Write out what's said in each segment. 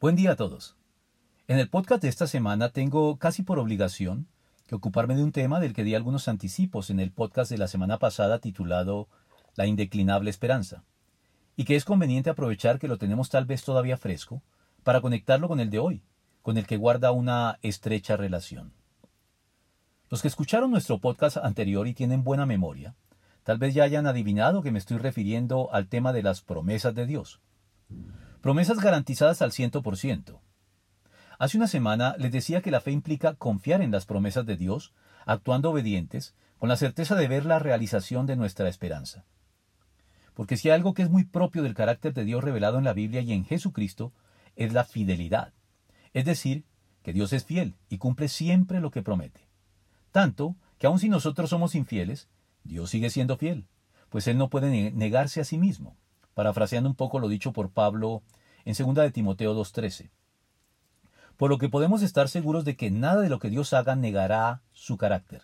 Buen día a todos. En el podcast de esta semana tengo casi por obligación que ocuparme de un tema del que di algunos anticipos en el podcast de la semana pasada titulado La indeclinable esperanza, y que es conveniente aprovechar que lo tenemos tal vez todavía fresco para conectarlo con el de hoy, con el que guarda una estrecha relación. Los que escucharon nuestro podcast anterior y tienen buena memoria, tal vez ya hayan adivinado que me estoy refiriendo al tema de las promesas de Dios. Promesas garantizadas al ciento por ciento. Hace una semana les decía que la fe implica confiar en las promesas de Dios, actuando obedientes, con la certeza de ver la realización de nuestra esperanza. Porque si hay algo que es muy propio del carácter de Dios revelado en la Biblia y en Jesucristo, es la fidelidad. Es decir, que Dios es fiel y cumple siempre lo que promete. Tanto que aun si nosotros somos infieles, Dios sigue siendo fiel, pues Él no puede negarse a sí mismo parafraseando un poco lo dicho por Pablo en 2 de Timoteo 2.13. Por lo que podemos estar seguros de que nada de lo que Dios haga negará su carácter,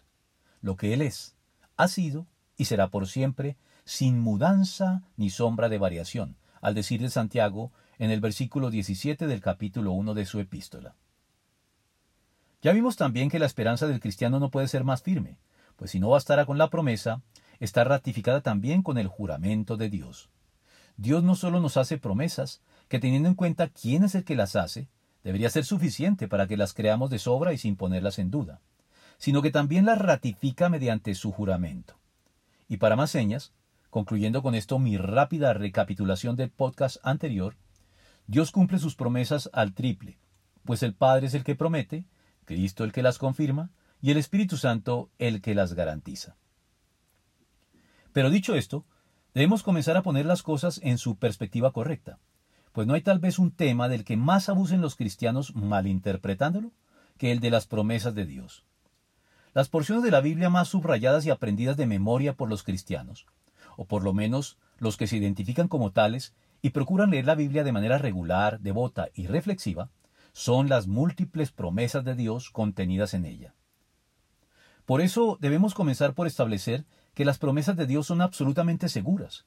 lo que Él es, ha sido y será por siempre, sin mudanza ni sombra de variación, al decir de Santiago en el versículo 17 del capítulo 1 de su epístola. Ya vimos también que la esperanza del cristiano no puede ser más firme, pues si no bastará con la promesa, está ratificada también con el juramento de Dios. Dios no solo nos hace promesas, que teniendo en cuenta quién es el que las hace, debería ser suficiente para que las creamos de sobra y sin ponerlas en duda, sino que también las ratifica mediante su juramento. Y para más señas, concluyendo con esto mi rápida recapitulación del podcast anterior, Dios cumple sus promesas al triple, pues el Padre es el que promete, Cristo el que las confirma, y el Espíritu Santo el que las garantiza. Pero dicho esto, Debemos comenzar a poner las cosas en su perspectiva correcta, pues no hay tal vez un tema del que más abusen los cristianos malinterpretándolo que el de las promesas de Dios. Las porciones de la Biblia más subrayadas y aprendidas de memoria por los cristianos, o por lo menos los que se identifican como tales y procuran leer la Biblia de manera regular, devota y reflexiva, son las múltiples promesas de Dios contenidas en ella. Por eso debemos comenzar por establecer que las promesas de Dios son absolutamente seguras.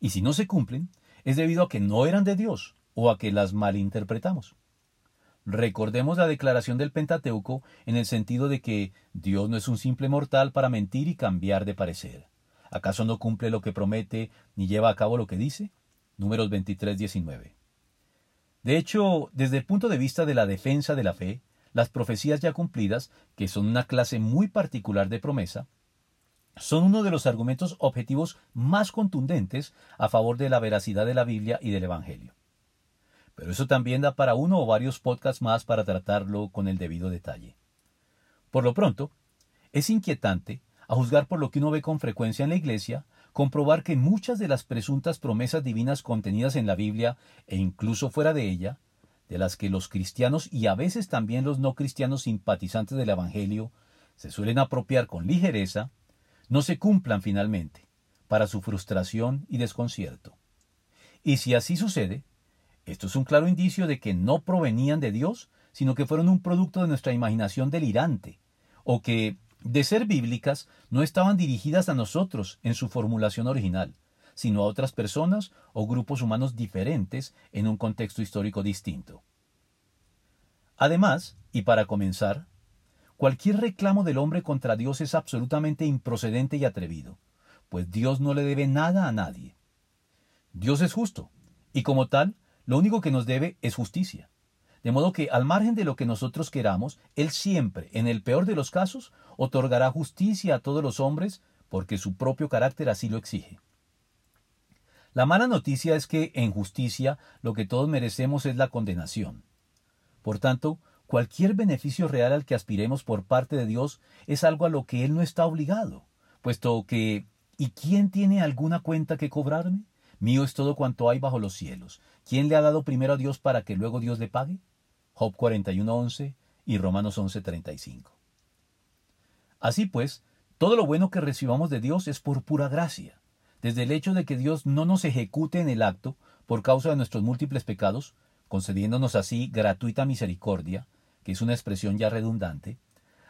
Y si no se cumplen, es debido a que no eran de Dios o a que las malinterpretamos. Recordemos la declaración del Pentateuco en el sentido de que Dios no es un simple mortal para mentir y cambiar de parecer. ¿Acaso no cumple lo que promete ni lleva a cabo lo que dice? Números 23, 19. De hecho, desde el punto de vista de la defensa de la fe, las profecías ya cumplidas, que son una clase muy particular de promesa, son uno de los argumentos objetivos más contundentes a favor de la veracidad de la Biblia y del Evangelio. Pero eso también da para uno o varios podcasts más para tratarlo con el debido detalle. Por lo pronto, es inquietante, a juzgar por lo que uno ve con frecuencia en la Iglesia, comprobar que muchas de las presuntas promesas divinas contenidas en la Biblia e incluso fuera de ella, de las que los cristianos y a veces también los no cristianos simpatizantes del Evangelio se suelen apropiar con ligereza, no se cumplan finalmente, para su frustración y desconcierto. Y si así sucede, esto es un claro indicio de que no provenían de Dios, sino que fueron un producto de nuestra imaginación delirante, o que, de ser bíblicas, no estaban dirigidas a nosotros en su formulación original, sino a otras personas o grupos humanos diferentes en un contexto histórico distinto. Además, y para comenzar, Cualquier reclamo del hombre contra Dios es absolutamente improcedente y atrevido, pues Dios no le debe nada a nadie. Dios es justo, y como tal, lo único que nos debe es justicia. De modo que, al margen de lo que nosotros queramos, Él siempre, en el peor de los casos, otorgará justicia a todos los hombres, porque su propio carácter así lo exige. La mala noticia es que, en justicia, lo que todos merecemos es la condenación. Por tanto, Cualquier beneficio real al que aspiremos por parte de Dios es algo a lo que Él no está obligado, puesto que ¿y quién tiene alguna cuenta que cobrarme? Mío es todo cuanto hay bajo los cielos. ¿Quién le ha dado primero a Dios para que luego Dios le pague? Job 41.11 y Romanos 11.35. Así pues, todo lo bueno que recibamos de Dios es por pura gracia, desde el hecho de que Dios no nos ejecute en el acto por causa de nuestros múltiples pecados, concediéndonos así gratuita misericordia, que es una expresión ya redundante,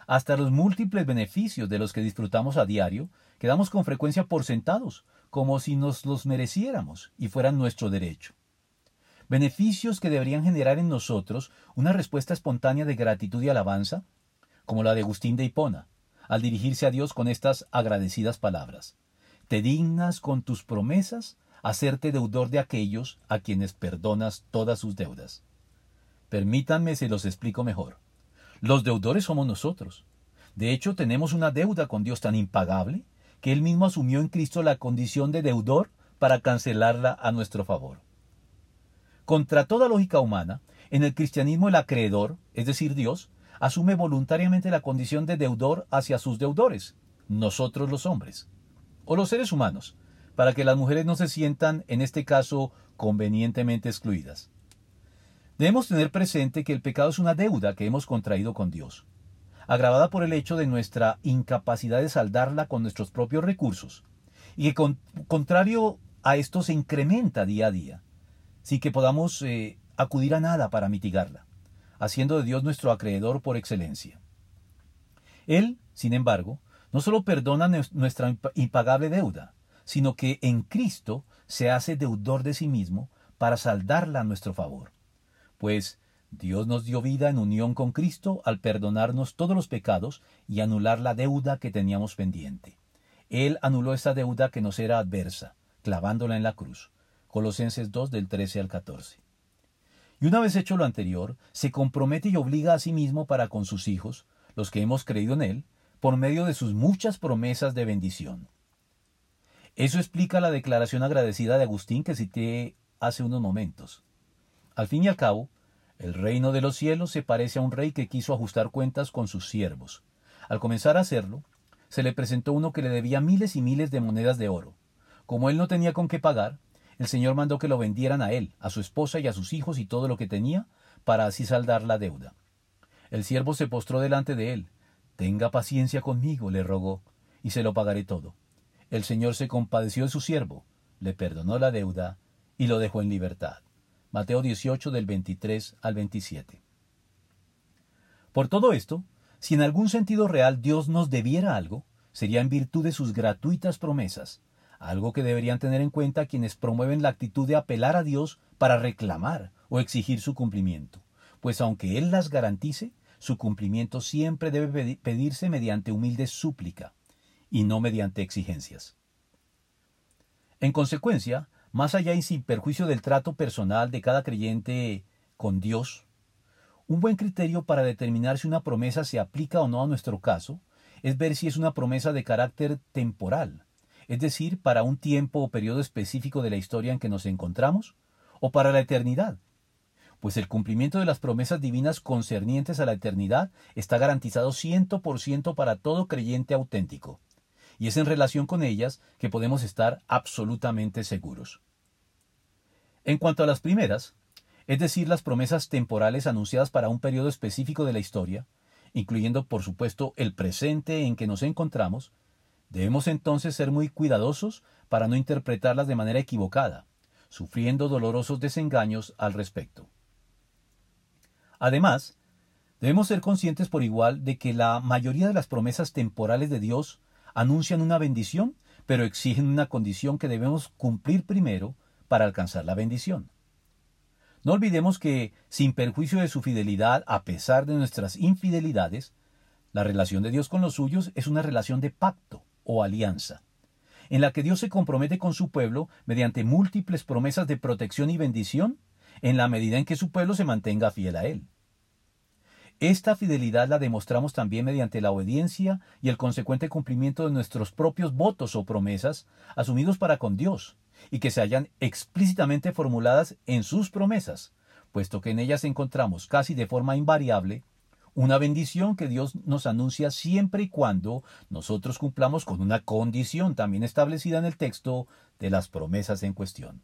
hasta los múltiples beneficios de los que disfrutamos a diario, quedamos con frecuencia por sentados, como si nos los mereciéramos y fueran nuestro derecho. beneficios que deberían generar en nosotros una respuesta espontánea de gratitud y alabanza, como la de Agustín de Hipona, al dirigirse a Dios con estas agradecidas palabras. Te dignas con tus promesas hacerte deudor de aquellos a quienes perdonas todas sus deudas. Permítanme se los explico mejor. Los deudores somos nosotros. De hecho, tenemos una deuda con Dios tan impagable que Él mismo asumió en Cristo la condición de deudor para cancelarla a nuestro favor. Contra toda lógica humana, en el cristianismo el acreedor, es decir, Dios, asume voluntariamente la condición de deudor hacia sus deudores, nosotros los hombres, o los seres humanos, para que las mujeres no se sientan, en este caso, convenientemente excluidas. Debemos tener presente que el pecado es una deuda que hemos contraído con Dios, agravada por el hecho de nuestra incapacidad de saldarla con nuestros propios recursos, y que con, contrario a esto se incrementa día a día, sin que podamos eh, acudir a nada para mitigarla, haciendo de Dios nuestro acreedor por excelencia. Él, sin embargo, no solo perdona nuestra impagable deuda, sino que en Cristo se hace deudor de sí mismo para saldarla a nuestro favor. Pues Dios nos dio vida en unión con Cristo al perdonarnos todos los pecados y anular la deuda que teníamos pendiente. Él anuló esa deuda que nos era adversa, clavándola en la cruz. Colosenses 2 del 13 al 14. Y una vez hecho lo anterior, se compromete y obliga a sí mismo para con sus hijos, los que hemos creído en Él, por medio de sus muchas promesas de bendición. Eso explica la declaración agradecida de Agustín que cité hace unos momentos. Al fin y al cabo, el reino de los cielos se parece a un rey que quiso ajustar cuentas con sus siervos. Al comenzar a hacerlo, se le presentó uno que le debía miles y miles de monedas de oro. Como él no tenía con qué pagar, el Señor mandó que lo vendieran a él, a su esposa y a sus hijos y todo lo que tenía, para así saldar la deuda. El siervo se postró delante de él. Tenga paciencia conmigo, le rogó, y se lo pagaré todo. El Señor se compadeció de su siervo, le perdonó la deuda y lo dejó en libertad. Mateo 18 del 23 al 27. Por todo esto, si en algún sentido real Dios nos debiera algo, sería en virtud de sus gratuitas promesas, algo que deberían tener en cuenta quienes promueven la actitud de apelar a Dios para reclamar o exigir su cumplimiento, pues aunque Él las garantice, su cumplimiento siempre debe pedirse mediante humilde súplica, y no mediante exigencias. En consecuencia, más allá y sin perjuicio del trato personal de cada creyente con Dios, un buen criterio para determinar si una promesa se aplica o no a nuestro caso es ver si es una promesa de carácter temporal, es decir, para un tiempo o periodo específico de la historia en que nos encontramos, o para la eternidad, pues el cumplimiento de las promesas divinas concernientes a la eternidad está garantizado ciento por ciento para todo creyente auténtico y es en relación con ellas que podemos estar absolutamente seguros. En cuanto a las primeras, es decir, las promesas temporales anunciadas para un periodo específico de la historia, incluyendo por supuesto el presente en que nos encontramos, debemos entonces ser muy cuidadosos para no interpretarlas de manera equivocada, sufriendo dolorosos desengaños al respecto. Además, debemos ser conscientes por igual de que la mayoría de las promesas temporales de Dios anuncian una bendición, pero exigen una condición que debemos cumplir primero para alcanzar la bendición. No olvidemos que, sin perjuicio de su fidelidad a pesar de nuestras infidelidades, la relación de Dios con los suyos es una relación de pacto o alianza, en la que Dios se compromete con su pueblo mediante múltiples promesas de protección y bendición en la medida en que su pueblo se mantenga fiel a Él. Esta fidelidad la demostramos también mediante la obediencia y el consecuente cumplimiento de nuestros propios votos o promesas asumidos para con Dios, y que se hallan explícitamente formuladas en sus promesas, puesto que en ellas encontramos casi de forma invariable una bendición que Dios nos anuncia siempre y cuando nosotros cumplamos con una condición también establecida en el texto de las promesas en cuestión.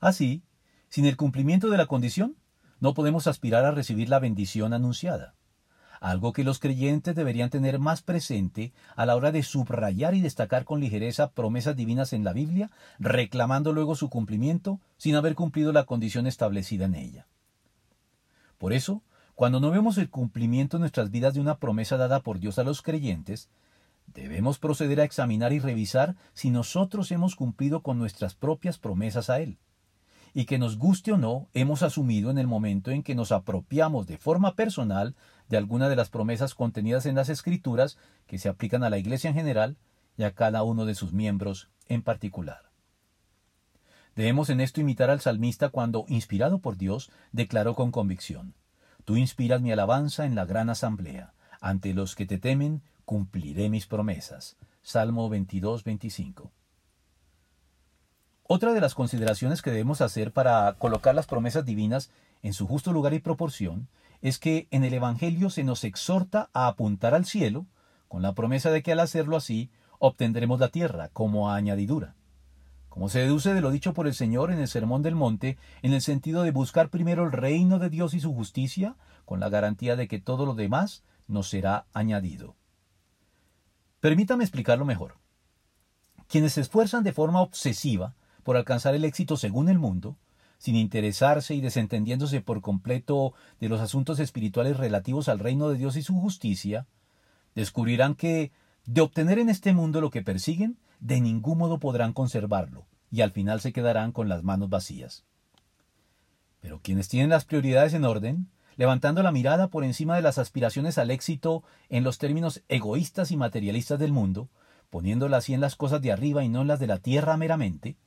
Así, sin el cumplimiento de la condición, no podemos aspirar a recibir la bendición anunciada, algo que los creyentes deberían tener más presente a la hora de subrayar y destacar con ligereza promesas divinas en la Biblia, reclamando luego su cumplimiento sin haber cumplido la condición establecida en ella. Por eso, cuando no vemos el cumplimiento en nuestras vidas de una promesa dada por Dios a los creyentes, debemos proceder a examinar y revisar si nosotros hemos cumplido con nuestras propias promesas a Él y que nos guste o no, hemos asumido en el momento en que nos apropiamos de forma personal de alguna de las promesas contenidas en las Escrituras que se aplican a la Iglesia en general y a cada uno de sus miembros en particular. Debemos en esto imitar al salmista cuando, inspirado por Dios, declaró con convicción, Tú inspiras mi alabanza en la gran asamblea, ante los que te temen cumpliré mis promesas. Salmo 22, 25. Otra de las consideraciones que debemos hacer para colocar las promesas divinas en su justo lugar y proporción es que en el Evangelio se nos exhorta a apuntar al cielo, con la promesa de que al hacerlo así obtendremos la tierra como añadidura. Como se deduce de lo dicho por el Señor en el Sermón del Monte, en el sentido de buscar primero el reino de Dios y su justicia, con la garantía de que todo lo demás nos será añadido. Permítame explicarlo mejor. Quienes se esfuerzan de forma obsesiva por alcanzar el éxito según el mundo, sin interesarse y desentendiéndose por completo de los asuntos espirituales relativos al reino de Dios y su justicia, descubrirán que, de obtener en este mundo lo que persiguen, de ningún modo podrán conservarlo, y al final se quedarán con las manos vacías. Pero quienes tienen las prioridades en orden, levantando la mirada por encima de las aspiraciones al éxito en los términos egoístas y materialistas del mundo, poniéndola así en las cosas de arriba y no en las de la tierra meramente,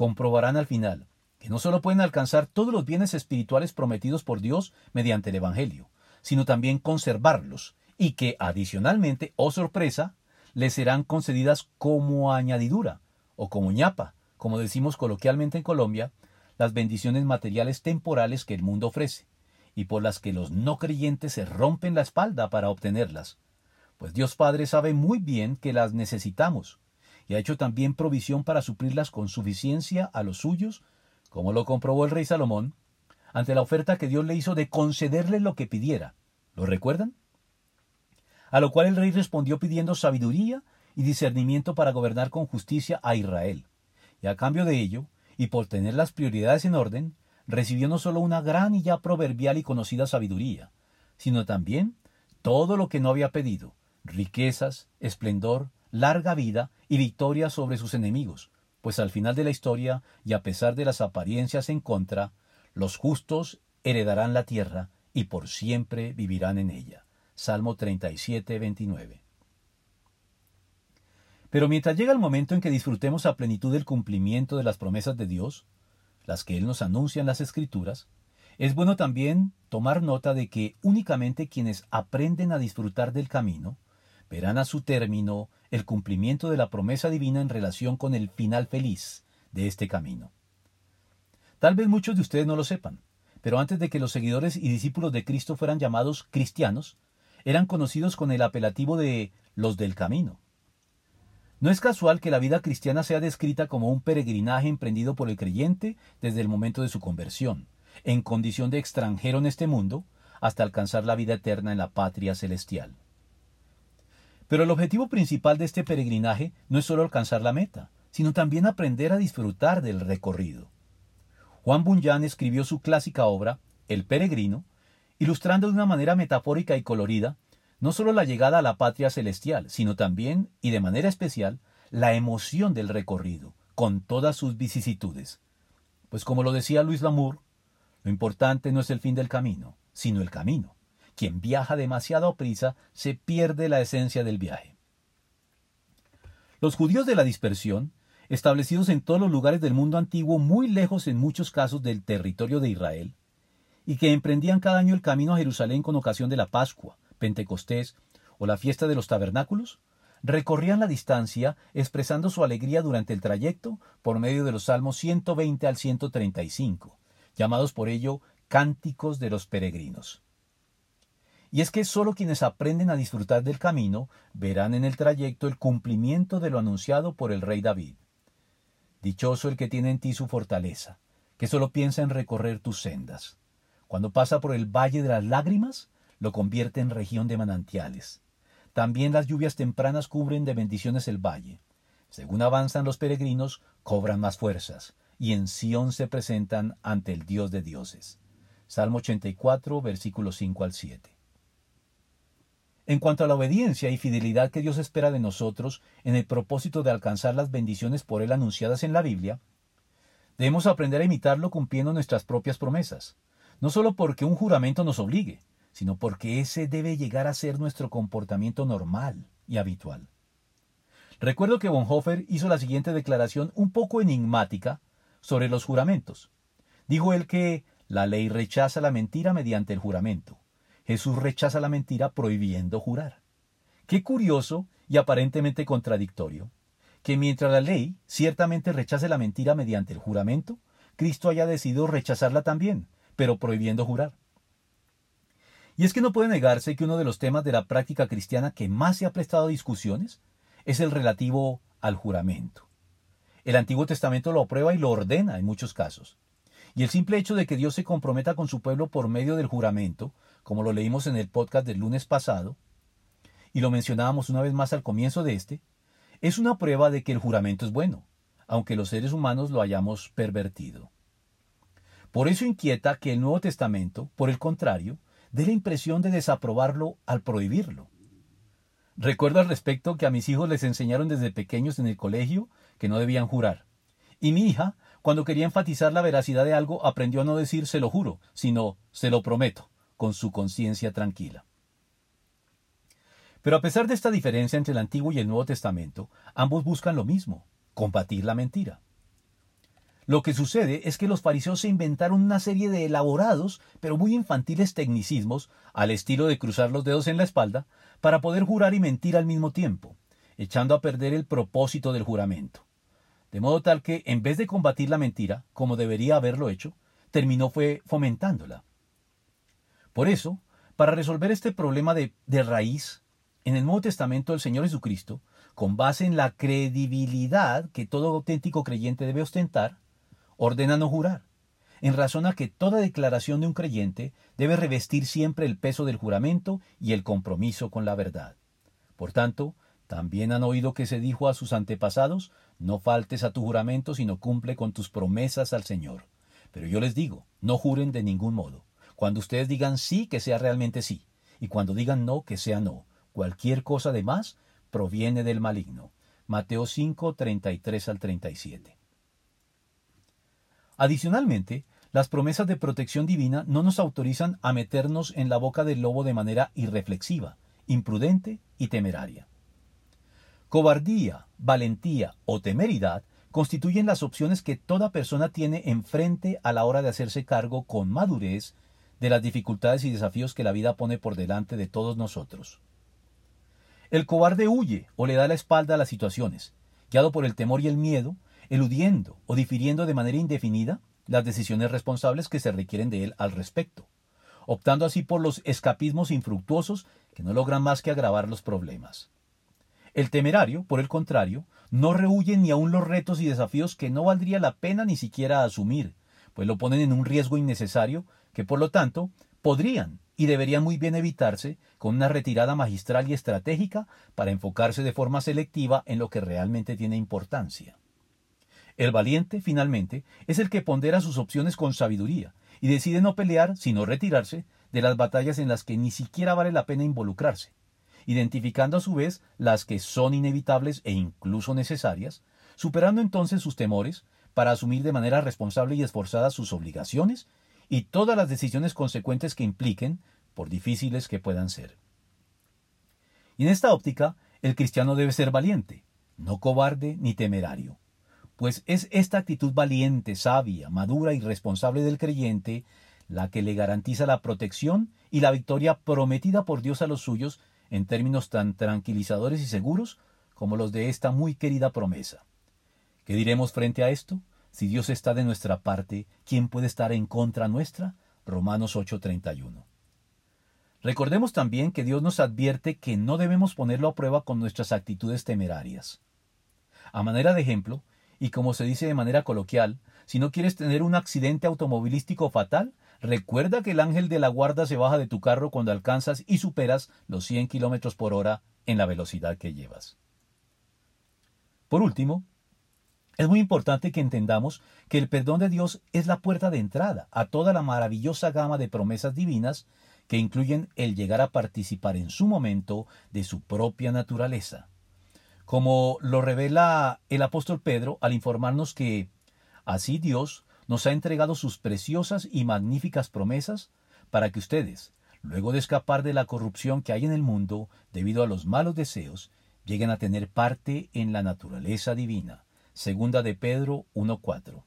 comprobarán al final que no solo pueden alcanzar todos los bienes espirituales prometidos por Dios mediante el Evangelio, sino también conservarlos, y que adicionalmente, oh sorpresa, les serán concedidas como añadidura, o como ñapa, como decimos coloquialmente en Colombia, las bendiciones materiales temporales que el mundo ofrece, y por las que los no creyentes se rompen la espalda para obtenerlas, pues Dios Padre sabe muy bien que las necesitamos, y ha hecho también provisión para suplirlas con suficiencia a los suyos, como lo comprobó el rey Salomón, ante la oferta que Dios le hizo de concederle lo que pidiera. ¿Lo recuerdan? A lo cual el rey respondió pidiendo sabiduría y discernimiento para gobernar con justicia a Israel. Y a cambio de ello, y por tener las prioridades en orden, recibió no solo una gran y ya proverbial y conocida sabiduría, sino también todo lo que no había pedido, riquezas, esplendor, larga vida y victoria sobre sus enemigos, pues al final de la historia, y a pesar de las apariencias en contra, los justos heredarán la tierra y por siempre vivirán en ella. Salmo 37, 29. Pero mientras llega el momento en que disfrutemos a plenitud del cumplimiento de las promesas de Dios, las que Él nos anuncia en las Escrituras, es bueno también tomar nota de que únicamente quienes aprenden a disfrutar del camino verán a su término el cumplimiento de la promesa divina en relación con el final feliz de este camino. Tal vez muchos de ustedes no lo sepan, pero antes de que los seguidores y discípulos de Cristo fueran llamados cristianos, eran conocidos con el apelativo de los del camino. No es casual que la vida cristiana sea descrita como un peregrinaje emprendido por el creyente desde el momento de su conversión, en condición de extranjero en este mundo, hasta alcanzar la vida eterna en la patria celestial. Pero el objetivo principal de este peregrinaje no es solo alcanzar la meta, sino también aprender a disfrutar del recorrido. Juan Bunyan escribió su clásica obra, El peregrino, ilustrando de una manera metafórica y colorida no solo la llegada a la patria celestial, sino también, y de manera especial, la emoción del recorrido, con todas sus vicisitudes. Pues como lo decía Luis Lamour, lo importante no es el fin del camino, sino el camino. Quien viaja demasiado prisa se pierde la esencia del viaje. Los judíos de la dispersión, establecidos en todos los lugares del mundo antiguo, muy lejos en muchos casos del territorio de Israel, y que emprendían cada año el camino a Jerusalén con ocasión de la Pascua, Pentecostés o la fiesta de los tabernáculos, recorrían la distancia expresando su alegría durante el trayecto por medio de los salmos 120 al 135, llamados por ello cánticos de los peregrinos. Y es que sólo quienes aprenden a disfrutar del camino verán en el trayecto el cumplimiento de lo anunciado por el rey David. Dichoso el que tiene en ti su fortaleza, que sólo piensa en recorrer tus sendas. Cuando pasa por el valle de las lágrimas, lo convierte en región de manantiales. También las lluvias tempranas cubren de bendiciones el valle. Según avanzan los peregrinos, cobran más fuerzas, y en Sión se presentan ante el Dios de dioses. Salmo 84, versículos 5 al 7. En cuanto a la obediencia y fidelidad que Dios espera de nosotros en el propósito de alcanzar las bendiciones por Él anunciadas en la Biblia, Debemos aprender a imitarlo cumpliendo nuestras propias promesas, no solo porque un juramento nos obligue, sino porque ese debe llegar a ser nuestro comportamiento normal y habitual. Recuerdo que Bonhoeffer hizo la siguiente declaración un poco enigmática sobre los juramentos. Dijo él que la ley rechaza la mentira mediante el juramento. Jesús rechaza la mentira prohibiendo jurar. Qué curioso y aparentemente contradictorio que mientras la ley ciertamente rechace la mentira mediante el juramento, Cristo haya decidido rechazarla también, pero prohibiendo jurar. Y es que no puede negarse que uno de los temas de la práctica cristiana que más se ha prestado a discusiones es el relativo al juramento. El Antiguo Testamento lo aprueba y lo ordena en muchos casos. Y el simple hecho de que Dios se comprometa con su pueblo por medio del juramento, como lo leímos en el podcast del lunes pasado, y lo mencionábamos una vez más al comienzo de este, es una prueba de que el juramento es bueno, aunque los seres humanos lo hayamos pervertido. Por eso inquieta que el Nuevo Testamento, por el contrario, dé la impresión de desaprobarlo al prohibirlo. Recuerdo al respecto que a mis hijos les enseñaron desde pequeños en el colegio que no debían jurar. Y mi hija, cuando quería enfatizar la veracidad de algo, aprendió a no decir se lo juro, sino se lo prometo, con su conciencia tranquila. Pero a pesar de esta diferencia entre el Antiguo y el Nuevo Testamento, ambos buscan lo mismo, combatir la mentira. Lo que sucede es que los fariseos se inventaron una serie de elaborados, pero muy infantiles tecnicismos, al estilo de cruzar los dedos en la espalda, para poder jurar y mentir al mismo tiempo, echando a perder el propósito del juramento. De modo tal que, en vez de combatir la mentira, como debería haberlo hecho, terminó fue fomentándola. Por eso, para resolver este problema de, raíz, en el Nuevo Testamento el Señor Jesucristo, con base en la credibilidad que todo auténtico creyente debe ostentar, ordena no jurar, en razón a que toda declaración de un creyente debe revestir siempre el peso del juramento y el compromiso con la verdad. Por tanto, también han oído que se dijo a sus antepasados, no faltes a tu juramento, sino cumple con tus promesas al Señor. Pero yo les digo, no juren de ningún modo. Cuando ustedes digan sí, que sea realmente sí, y cuando digan no, que sea no Cualquier cosa de más proviene del maligno. Mateo 5, 33 al 37. Adicionalmente, las promesas de protección divina no nos autorizan a meternos en la boca del lobo de manera irreflexiva, imprudente y temeraria. Cobardía, valentía o temeridad constituyen las opciones que toda persona tiene enfrente a la hora de hacerse cargo con madurez de las dificultades y desafíos que la vida pone por delante de todos nosotros. El cobarde huye o le da la espalda a las situaciones, guiado por el temor y el miedo, eludiendo o difiriendo de manera indefinida las decisiones responsables que se requieren de él al respecto, optando así por los escapismos infructuosos que no logran más que agravar los problemas. El temerario, por el contrario, no rehuye ni aun los retos y desafíos que no valdría la pena ni siquiera asumir, pues lo ponen en un riesgo innecesario que por lo tanto podrían y debería muy bien evitarse con una retirada magistral y estratégica para enfocarse de forma selectiva en lo que realmente tiene importancia. El valiente, finalmente, es el que pondera sus opciones con sabiduría y decide no pelear, sino retirarse de las batallas en las que ni siquiera vale la pena involucrarse, identificando a su vez las que son inevitables e incluso necesarias, superando entonces sus temores para asumir de manera responsable y esforzada sus obligaciones y todas las decisiones consecuentes que impliquen, por difíciles que puedan ser. Y en esta óptica, el cristiano debe ser valiente, no cobarde ni temerario, pues es esta actitud valiente, sabia, madura y responsable del creyente la que le garantiza la protección y la victoria prometida por Dios a los suyos en términos tan tranquilizadores y seguros como los de esta muy querida promesa. ¿Qué diremos frente a esto? Si Dios está de nuestra parte, ¿quién puede estar en contra nuestra? Romanos 8:31. Recordemos también que Dios nos advierte que no debemos ponerlo a prueba con nuestras actitudes temerarias. A manera de ejemplo, y como se dice de manera coloquial, si no quieres tener un accidente automovilístico fatal, recuerda que el ángel de la guarda se baja de tu carro cuando alcanzas y superas los 100 kilómetros por hora en la velocidad que llevas. Por último, es muy importante que entendamos que el perdón de Dios es la puerta de entrada a toda la maravillosa gama de promesas divinas que incluyen el llegar a participar en su momento de su propia naturaleza. Como lo revela el apóstol Pedro al informarnos que Así Dios nos ha entregado sus preciosas y magníficas promesas para que ustedes, luego de escapar de la corrupción que hay en el mundo debido a los malos deseos, lleguen a tener parte en la naturaleza divina. Segunda de Pedro 1.4.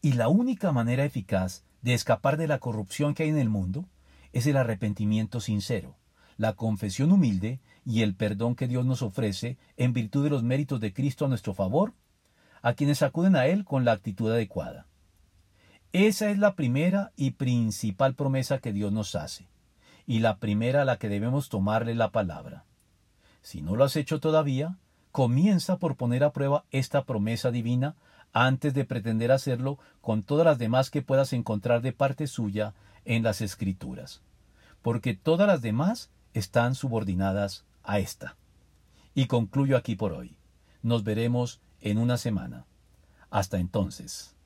Y la única manera eficaz de escapar de la corrupción que hay en el mundo es el arrepentimiento sincero, la confesión humilde y el perdón que Dios nos ofrece en virtud de los méritos de Cristo a nuestro favor, a quienes acuden a Él con la actitud adecuada. Esa es la primera y principal promesa que Dios nos hace, y la primera a la que debemos tomarle la palabra. Si no lo has hecho todavía, comienza por poner a prueba esta promesa divina antes de pretender hacerlo con todas las demás que puedas encontrar de parte suya en las Escrituras, porque todas las demás están subordinadas a esta. Y concluyo aquí por hoy. Nos veremos en una semana. Hasta entonces.